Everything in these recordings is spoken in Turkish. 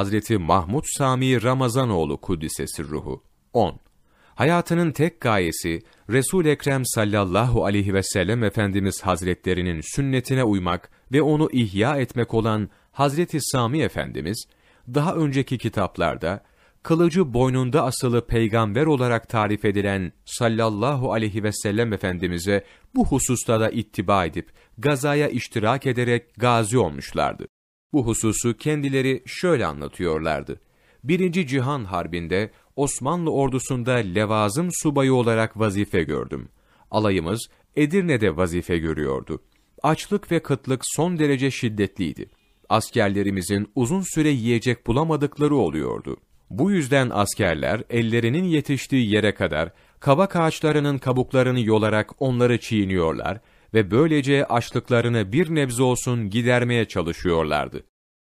Hazreti Mahmud Sami Ramazanoğlu Kuddisesi ruhu. 10. Hayatının tek gayesi Resul Ekrem sallallahu aleyhi ve sellem Efendimiz Hazretlerinin sünnetine uymak ve onu ihya etmek olan Hazreti Sami Efendimiz daha önceki kitaplarda kılıcı boynunda asılı peygamber olarak tarif edilen sallallahu aleyhi ve sellem Efendimiz'e bu hususta da ittiba edip gazaya iştirak ederek gazi olmuşlardı. Bu hususu kendileri şöyle anlatıyorlardı. Birinci Cihan Harbi'nde Osmanlı ordusunda levazım subayı olarak vazife gördüm. Alayımız Edirne'de vazife görüyordu. Açlık ve kıtlık son derece şiddetliydi. Askerlerimizin uzun süre yiyecek bulamadıkları oluyordu. Bu yüzden askerler ellerinin yetiştiği yere kadar kavak ağaçlarının kabuklarını yolarak onları çiğniyorlar ve böylece açlıklarını bir nebze olsun gidermeye çalışıyorlardı.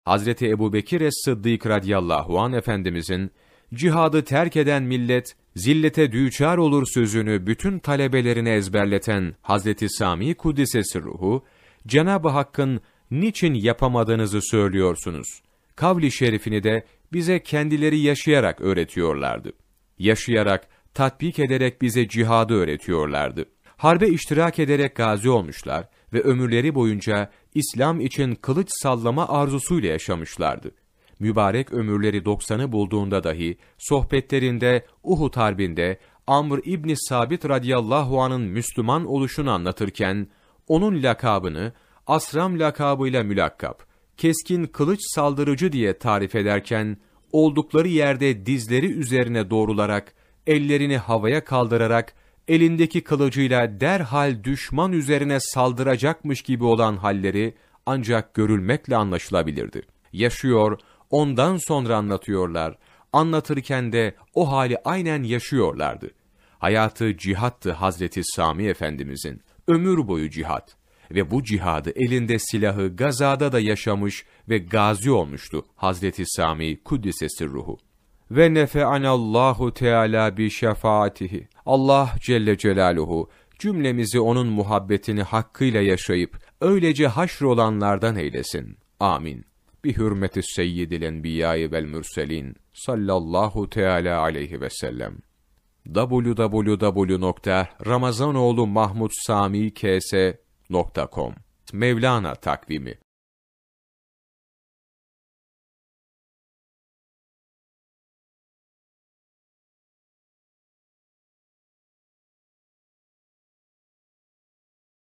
Hazreti Ebubekir es-Sıddık radıyallahu an efendimizin cihadı terk eden millet zillete düçar olur sözünü bütün talebelerine ezberleten Hazreti Sami Kuddisesi ruhu Cenab-ı Hakk'ın niçin yapamadığınızı söylüyorsunuz. Kavli şerifini de bize kendileri yaşayarak öğretiyorlardı. Yaşayarak, tatbik ederek bize cihadı öğretiyorlardı. Harbe iştirak ederek gazi olmuşlar ve ömürleri boyunca İslam için kılıç sallama arzusuyla yaşamışlardı. Mübarek ömürleri 90'ı bulduğunda dahi sohbetlerinde Uhud Harbi'nde Amr İbni Sabit radıyallahu anın Müslüman oluşunu anlatırken onun lakabını Asram lakabıyla mülakkap, keskin kılıç saldırıcı diye tarif ederken oldukları yerde dizleri üzerine doğrularak ellerini havaya kaldırarak elindeki kılıcıyla derhal düşman üzerine saldıracakmış gibi olan halleri ancak görülmekle anlaşılabilirdi. Yaşıyor, ondan sonra anlatıyorlar. Anlatırken de o hali aynen yaşıyorlardı. Hayatı cihattı Hazreti Sami Efendimizin. Ömür boyu cihat. Ve bu cihadı elinde silahı gazada da yaşamış ve gazi olmuştu Hazreti Sami Kuddisesi ruhu. Ve nefe'anallahu teala bi şefaatihi. Allah Celle Celaluhu cümlemizi onun muhabbetini hakkıyla yaşayıp öylece haşrolanlardan eylesin. Amin. Bi hürmeti seyyidil enbiyayı vel mürselin sallallahu teala aleyhi ve sellem www.ramazanoğlu Mahmud Sami KS.com Mevlana takvimi